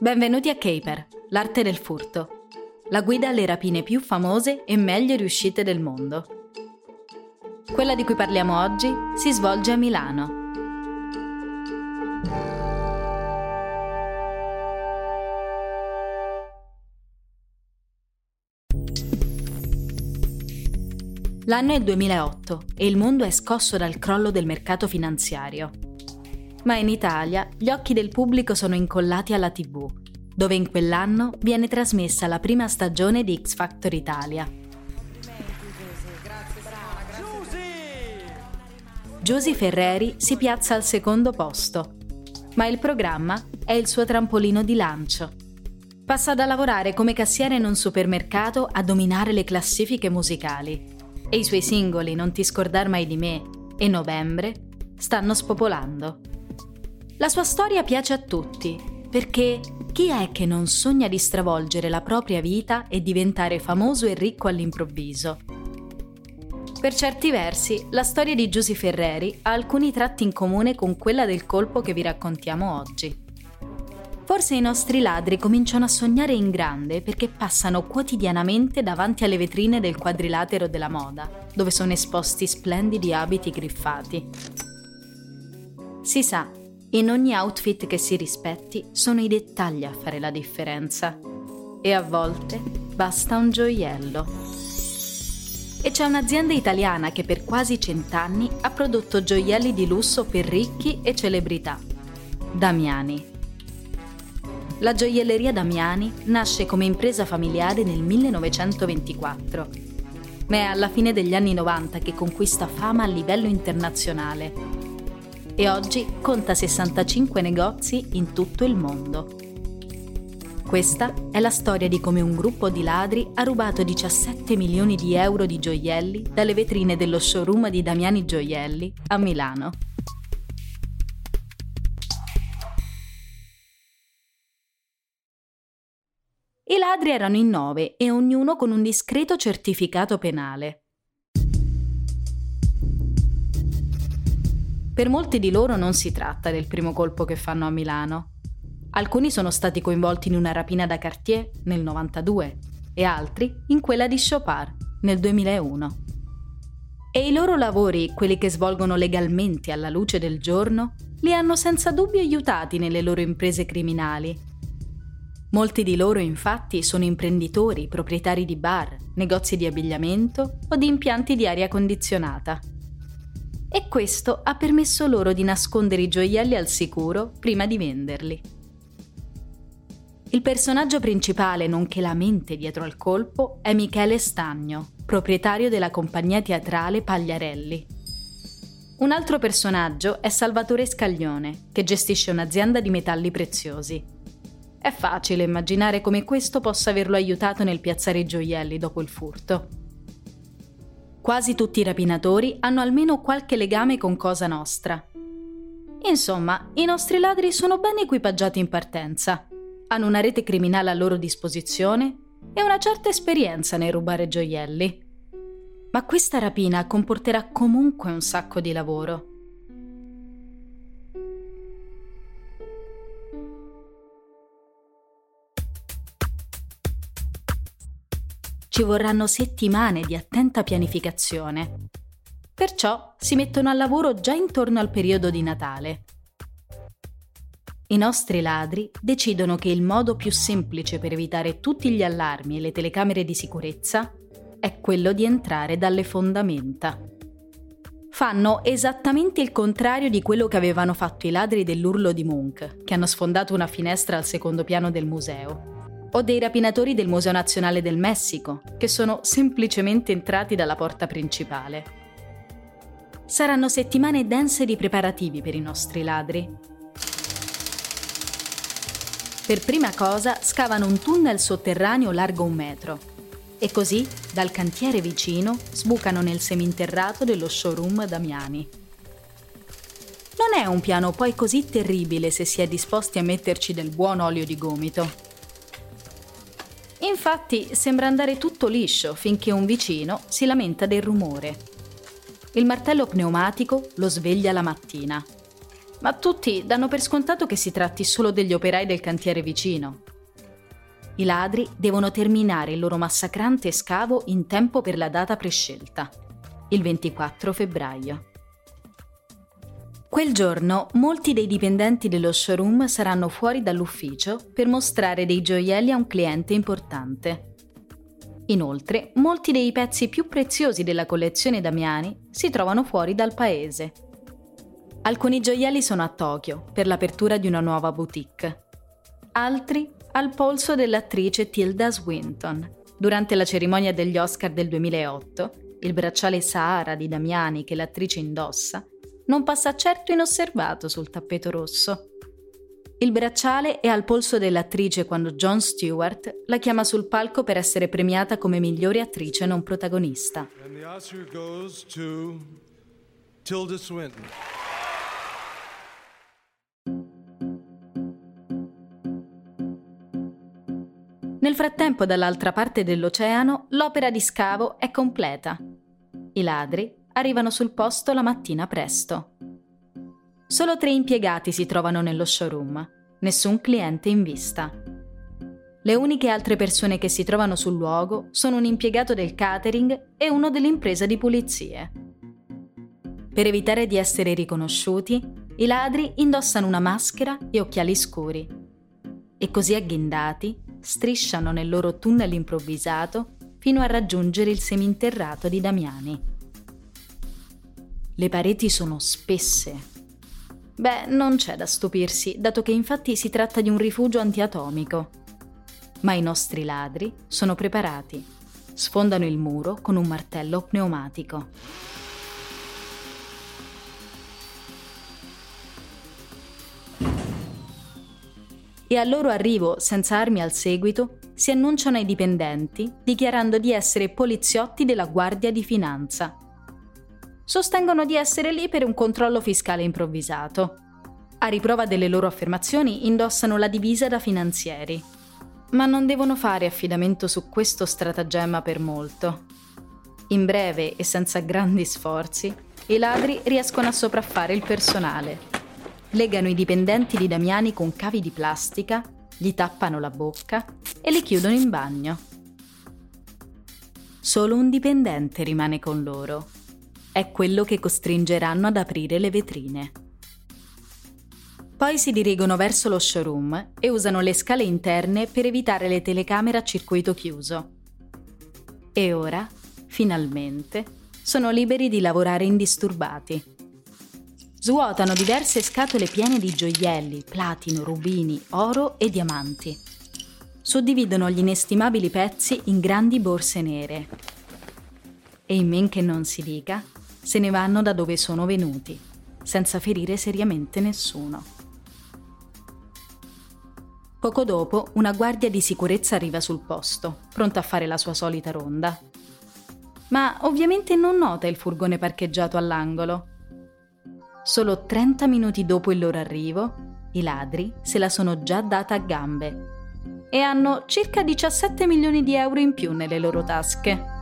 Benvenuti a Caper, l'arte del furto. La guida alle rapine più famose e meglio riuscite del mondo. Quella di cui parliamo oggi si svolge a Milano. L'anno è il 2008 e il mondo è scosso dal crollo del mercato finanziario. Ma in Italia gli occhi del pubblico sono incollati alla TV, dove in quell'anno viene trasmessa la prima stagione di X Factor Italia. Giusy Ferreri si piazza al secondo posto, ma il programma è il suo trampolino di lancio. Passa da lavorare come cassiere in un supermercato a dominare le classifiche musicali e i suoi singoli Non ti scordar mai di me e Novembre stanno spopolando. La sua storia piace a tutti, perché chi è che non sogna di stravolgere la propria vita e diventare famoso e ricco all'improvviso? Per certi versi, la storia di Giusy Ferreri ha alcuni tratti in comune con quella del colpo che vi raccontiamo oggi. Forse i nostri ladri cominciano a sognare in grande perché passano quotidianamente davanti alle vetrine del quadrilatero della moda, dove sono esposti splendidi abiti griffati. Si sa, in ogni outfit che si rispetti sono i dettagli a fare la differenza. E a volte basta un gioiello. E c'è un'azienda italiana che per quasi cent'anni ha prodotto gioielli di lusso per ricchi e celebrità. Damiani. La gioielleria Damiani nasce come impresa familiare nel 1924, ma è alla fine degli anni 90 che conquista fama a livello internazionale e oggi conta 65 negozi in tutto il mondo. Questa è la storia di come un gruppo di ladri ha rubato 17 milioni di euro di gioielli dalle vetrine dello showroom di Damiani Gioielli a Milano. I ladri erano in nove e ognuno con un discreto certificato penale. Per molti di loro non si tratta del primo colpo che fanno a Milano. Alcuni sono stati coinvolti in una rapina da Cartier nel 92 e altri in quella di Chopard nel 2001. E i loro lavori, quelli che svolgono legalmente alla luce del giorno, li hanno senza dubbio aiutati nelle loro imprese criminali Molti di loro infatti sono imprenditori, proprietari di bar, negozi di abbigliamento o di impianti di aria condizionata. E questo ha permesso loro di nascondere i gioielli al sicuro prima di venderli. Il personaggio principale, nonché la mente dietro al colpo, è Michele Stagno, proprietario della compagnia teatrale Pagliarelli. Un altro personaggio è Salvatore Scaglione, che gestisce un'azienda di metalli preziosi. È facile immaginare come questo possa averlo aiutato nel piazzare i gioielli dopo il furto. Quasi tutti i rapinatori hanno almeno qualche legame con Cosa Nostra. Insomma, i nostri ladri sono ben equipaggiati in partenza, hanno una rete criminale a loro disposizione e una certa esperienza nel rubare gioielli. Ma questa rapina comporterà comunque un sacco di lavoro. Ci vorranno settimane di attenta pianificazione. Perciò si mettono al lavoro già intorno al periodo di Natale. I nostri ladri decidono che il modo più semplice per evitare tutti gli allarmi e le telecamere di sicurezza è quello di entrare dalle fondamenta. fanno esattamente il contrario di quello che avevano fatto i ladri dell'urlo di Munch, che hanno sfondato una finestra al secondo piano del museo, o dei rapinatori del Museo Nazionale del Messico, che sono semplicemente entrati dalla porta principale. Saranno settimane dense di preparativi per i nostri ladri. Per prima cosa scavano un tunnel sotterraneo largo un metro, e così, dal cantiere vicino, sbucano nel seminterrato dello showroom Damiani. Non è un piano poi così terribile se si è disposti a metterci del buon olio di gomito. Infatti sembra andare tutto liscio finché un vicino si lamenta del rumore. Il martello pneumatico lo sveglia la mattina. Ma tutti danno per scontato che si tratti solo degli operai del cantiere vicino i ladri devono terminare il loro massacrante scavo in tempo per la data prescelta, il 24 febbraio. Quel giorno molti dei dipendenti dello showroom saranno fuori dall'ufficio per mostrare dei gioielli a un cliente importante. Inoltre, molti dei pezzi più preziosi della collezione Damiani si trovano fuori dal paese. Alcuni gioielli sono a Tokyo per l'apertura di una nuova boutique. Altri al polso dell'attrice Tilda Swinton. Durante la cerimonia degli Oscar del 2008, il bracciale Sahara di Damiani che l'attrice indossa non passa certo inosservato sul tappeto rosso. Il bracciale è al polso dell'attrice quando Jon Stewart la chiama sul palco per essere premiata come migliore attrice non protagonista. Nel frattempo, dall'altra parte dell'oceano, l'opera di scavo è completa. I ladri arrivano sul posto la mattina presto. Solo tre impiegati si trovano nello showroom, nessun cliente in vista. Le uniche altre persone che si trovano sul luogo sono un impiegato del catering e uno dell'impresa di pulizie. Per evitare di essere riconosciuti, i ladri indossano una maschera e occhiali scuri. E così agghindati strisciano nel loro tunnel improvvisato fino a raggiungere il seminterrato di Damiani. Le pareti sono spesse. Beh, non c'è da stupirsi, dato che infatti si tratta di un rifugio antiatomico. Ma i nostri ladri sono preparati. Sfondano il muro con un martello pneumatico. e al loro arrivo, senza armi al seguito, si annunciano ai dipendenti dichiarando di essere poliziotti della Guardia di Finanza. Sostengono di essere lì per un controllo fiscale improvvisato. A riprova delle loro affermazioni indossano la divisa da finanzieri. Ma non devono fare affidamento su questo stratagemma per molto. In breve e senza grandi sforzi, i ladri riescono a sopraffare il personale legano i dipendenti di Damiani con cavi di plastica, gli tappano la bocca e li chiudono in bagno. Solo un dipendente rimane con loro. È quello che costringeranno ad aprire le vetrine. Poi si dirigono verso lo showroom e usano le scale interne per evitare le telecamere a circuito chiuso. E ora, finalmente, sono liberi di lavorare indisturbati. Svuotano diverse scatole piene di gioielli, platino, rubini, oro e diamanti. Suddividono gli inestimabili pezzi in grandi borse nere. E in men che non si dica, se ne vanno da dove sono venuti, senza ferire seriamente nessuno. Poco dopo, una guardia di sicurezza arriva sul posto, pronta a fare la sua solita ronda. Ma ovviamente non nota il furgone parcheggiato all'angolo Solo 30 minuti dopo il loro arrivo, i ladri se la sono già data a gambe e hanno circa 17 milioni di euro in più nelle loro tasche.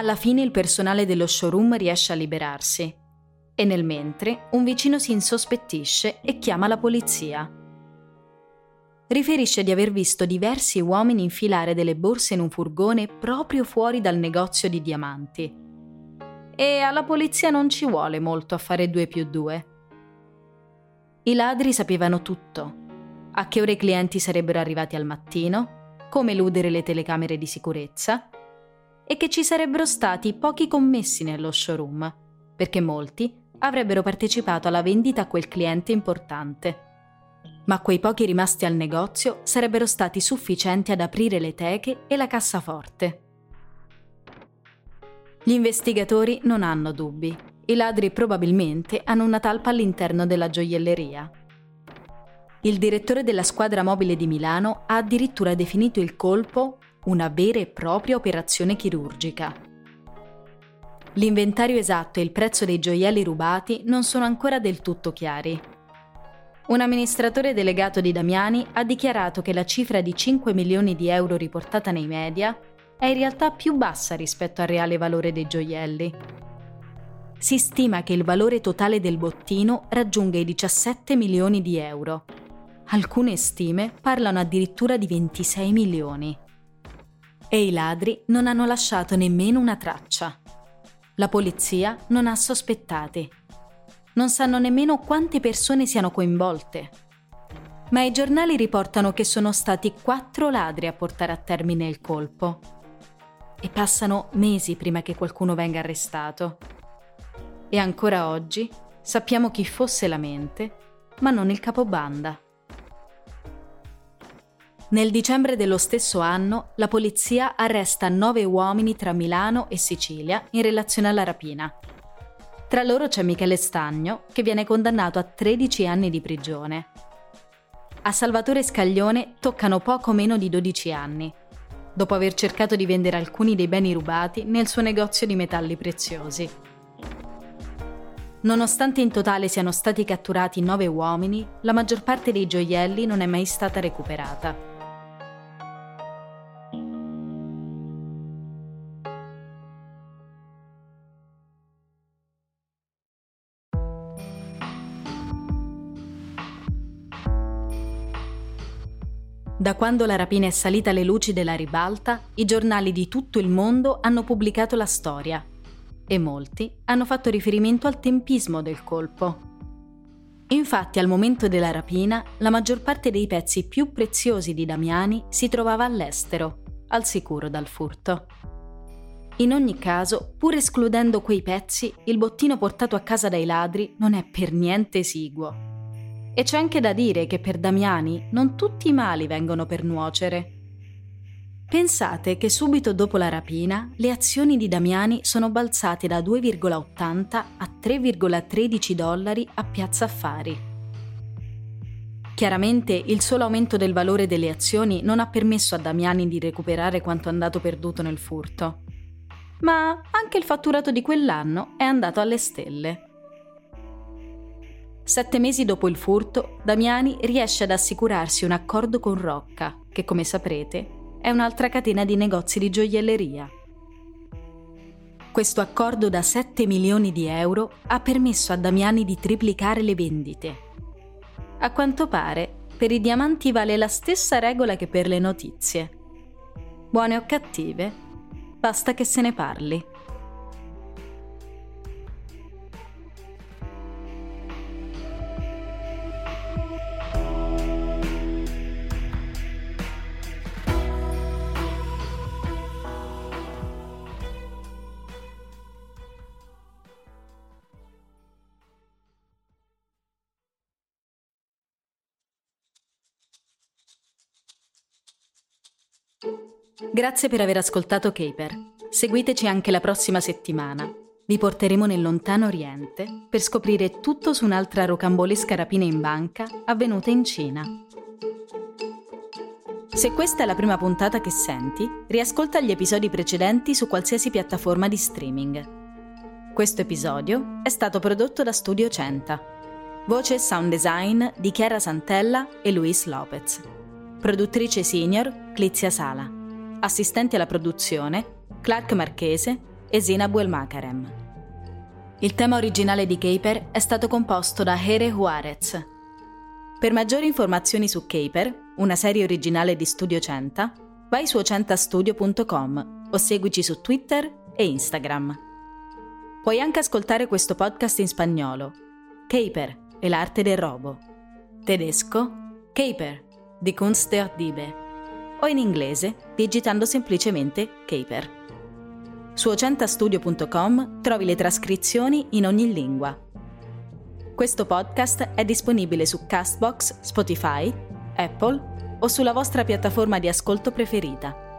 Alla fine il personale dello showroom riesce a liberarsi e nel mentre un vicino si insospettisce e chiama la polizia riferisce di aver visto diversi uomini infilare delle borse in un furgone proprio fuori dal negozio di diamanti. E alla polizia non ci vuole molto a fare due più due. I ladri sapevano tutto. A che ore i clienti sarebbero arrivati al mattino, come eludere le telecamere di sicurezza e che ci sarebbero stati pochi commessi nello showroom, perché molti avrebbero partecipato alla vendita a quel cliente importante. Ma quei pochi rimasti al negozio sarebbero stati sufficienti ad aprire le teche e la cassaforte. Gli investigatori non hanno dubbi. I ladri probabilmente hanno una talpa all'interno della gioielleria. Il direttore della squadra mobile di Milano ha addirittura definito il colpo una vera e propria operazione chirurgica. L'inventario esatto e il prezzo dei gioielli rubati non sono ancora del tutto chiari. Un amministratore delegato di Damiani ha dichiarato che la cifra di 5 milioni di euro riportata nei media è in realtà più bassa rispetto al reale valore dei gioielli. Si stima che il valore totale del bottino raggiunga i 17 milioni di euro. Alcune stime parlano addirittura di 26 milioni. E i ladri non hanno lasciato nemmeno una traccia. La polizia non ha sospettati. Non sanno nemmeno quante persone siano coinvolte. Ma i giornali riportano che sono stati quattro ladri a portare a termine il colpo e passano mesi prima che qualcuno venga arrestato. E ancora oggi sappiamo chi fosse la mente, ma non il capobanda. Nel dicembre dello stesso anno la polizia arresta nove uomini tra Milano e Sicilia in relazione alla rapina. Tra loro c'è Michele Stagno, che viene condannato a 13 anni di prigione. A Salvatore Scaglione toccano poco meno di 12 anni, dopo aver cercato di vendere alcuni dei beni rubati nel suo negozio di metalli preziosi. Nonostante in totale siano stati catturati nove uomini, la maggior parte dei gioielli non è mai stata recuperata. Da quando la rapina è salita alle luci della ribalta, i giornali di tutto il mondo hanno pubblicato la storia e molti hanno fatto riferimento al tempismo del colpo. Infatti al momento della rapina la maggior parte dei pezzi più preziosi di Damiani si trovava all'estero, al sicuro dal furto. In ogni caso, pur escludendo quei pezzi, il bottino portato a casa dai ladri non è per niente esiguo. E c'è anche da dire che per Damiani non tutti i mali vengono per nuocere. Pensate che subito dopo la rapina le azioni di Damiani sono balzate da 2,80 a 3,13 dollari a Piazza Affari. Chiaramente il solo aumento del valore delle azioni non ha permesso a Damiani di recuperare quanto andato perduto nel furto. Ma anche il fatturato di quell'anno è andato alle stelle. Sette mesi dopo il furto, Damiani riesce ad assicurarsi un accordo con Rocca, che come saprete è un'altra catena di negozi di gioielleria. Questo accordo da 7 milioni di euro ha permesso a Damiani di triplicare le vendite. A quanto pare, per i diamanti vale la stessa regola che per le notizie. Buone o cattive, basta che se ne parli. Grazie per aver ascoltato Caper. Seguiteci anche la prossima settimana. Vi porteremo nel lontano Oriente per scoprire tutto su un'altra rocambolesca rapina in banca avvenuta in Cina. Se questa è la prima puntata che senti, riascolta gli episodi precedenti su qualsiasi piattaforma di streaming. Questo episodio è stato prodotto da Studio Centa. Voce e sound design di Chiara Santella e Luis Lopez. Produttrice senior Clizia Sala. Assistenti alla produzione Clark Marchese e Zina Buelmakarem. Il tema originale di Caper è stato composto da Here Juarez. Per maggiori informazioni su Caper, una serie originale di Studio Centa, vai su centastudio.com o seguici su Twitter e Instagram. Puoi anche ascoltare questo podcast in spagnolo. Caper e l'arte del robo tedesco Caper di Kunst der Diebe o in inglese digitando semplicemente Caper. Su ocentastudio.com trovi le trascrizioni in ogni lingua. Questo podcast è disponibile su Castbox, Spotify, Apple o sulla vostra piattaforma di ascolto preferita.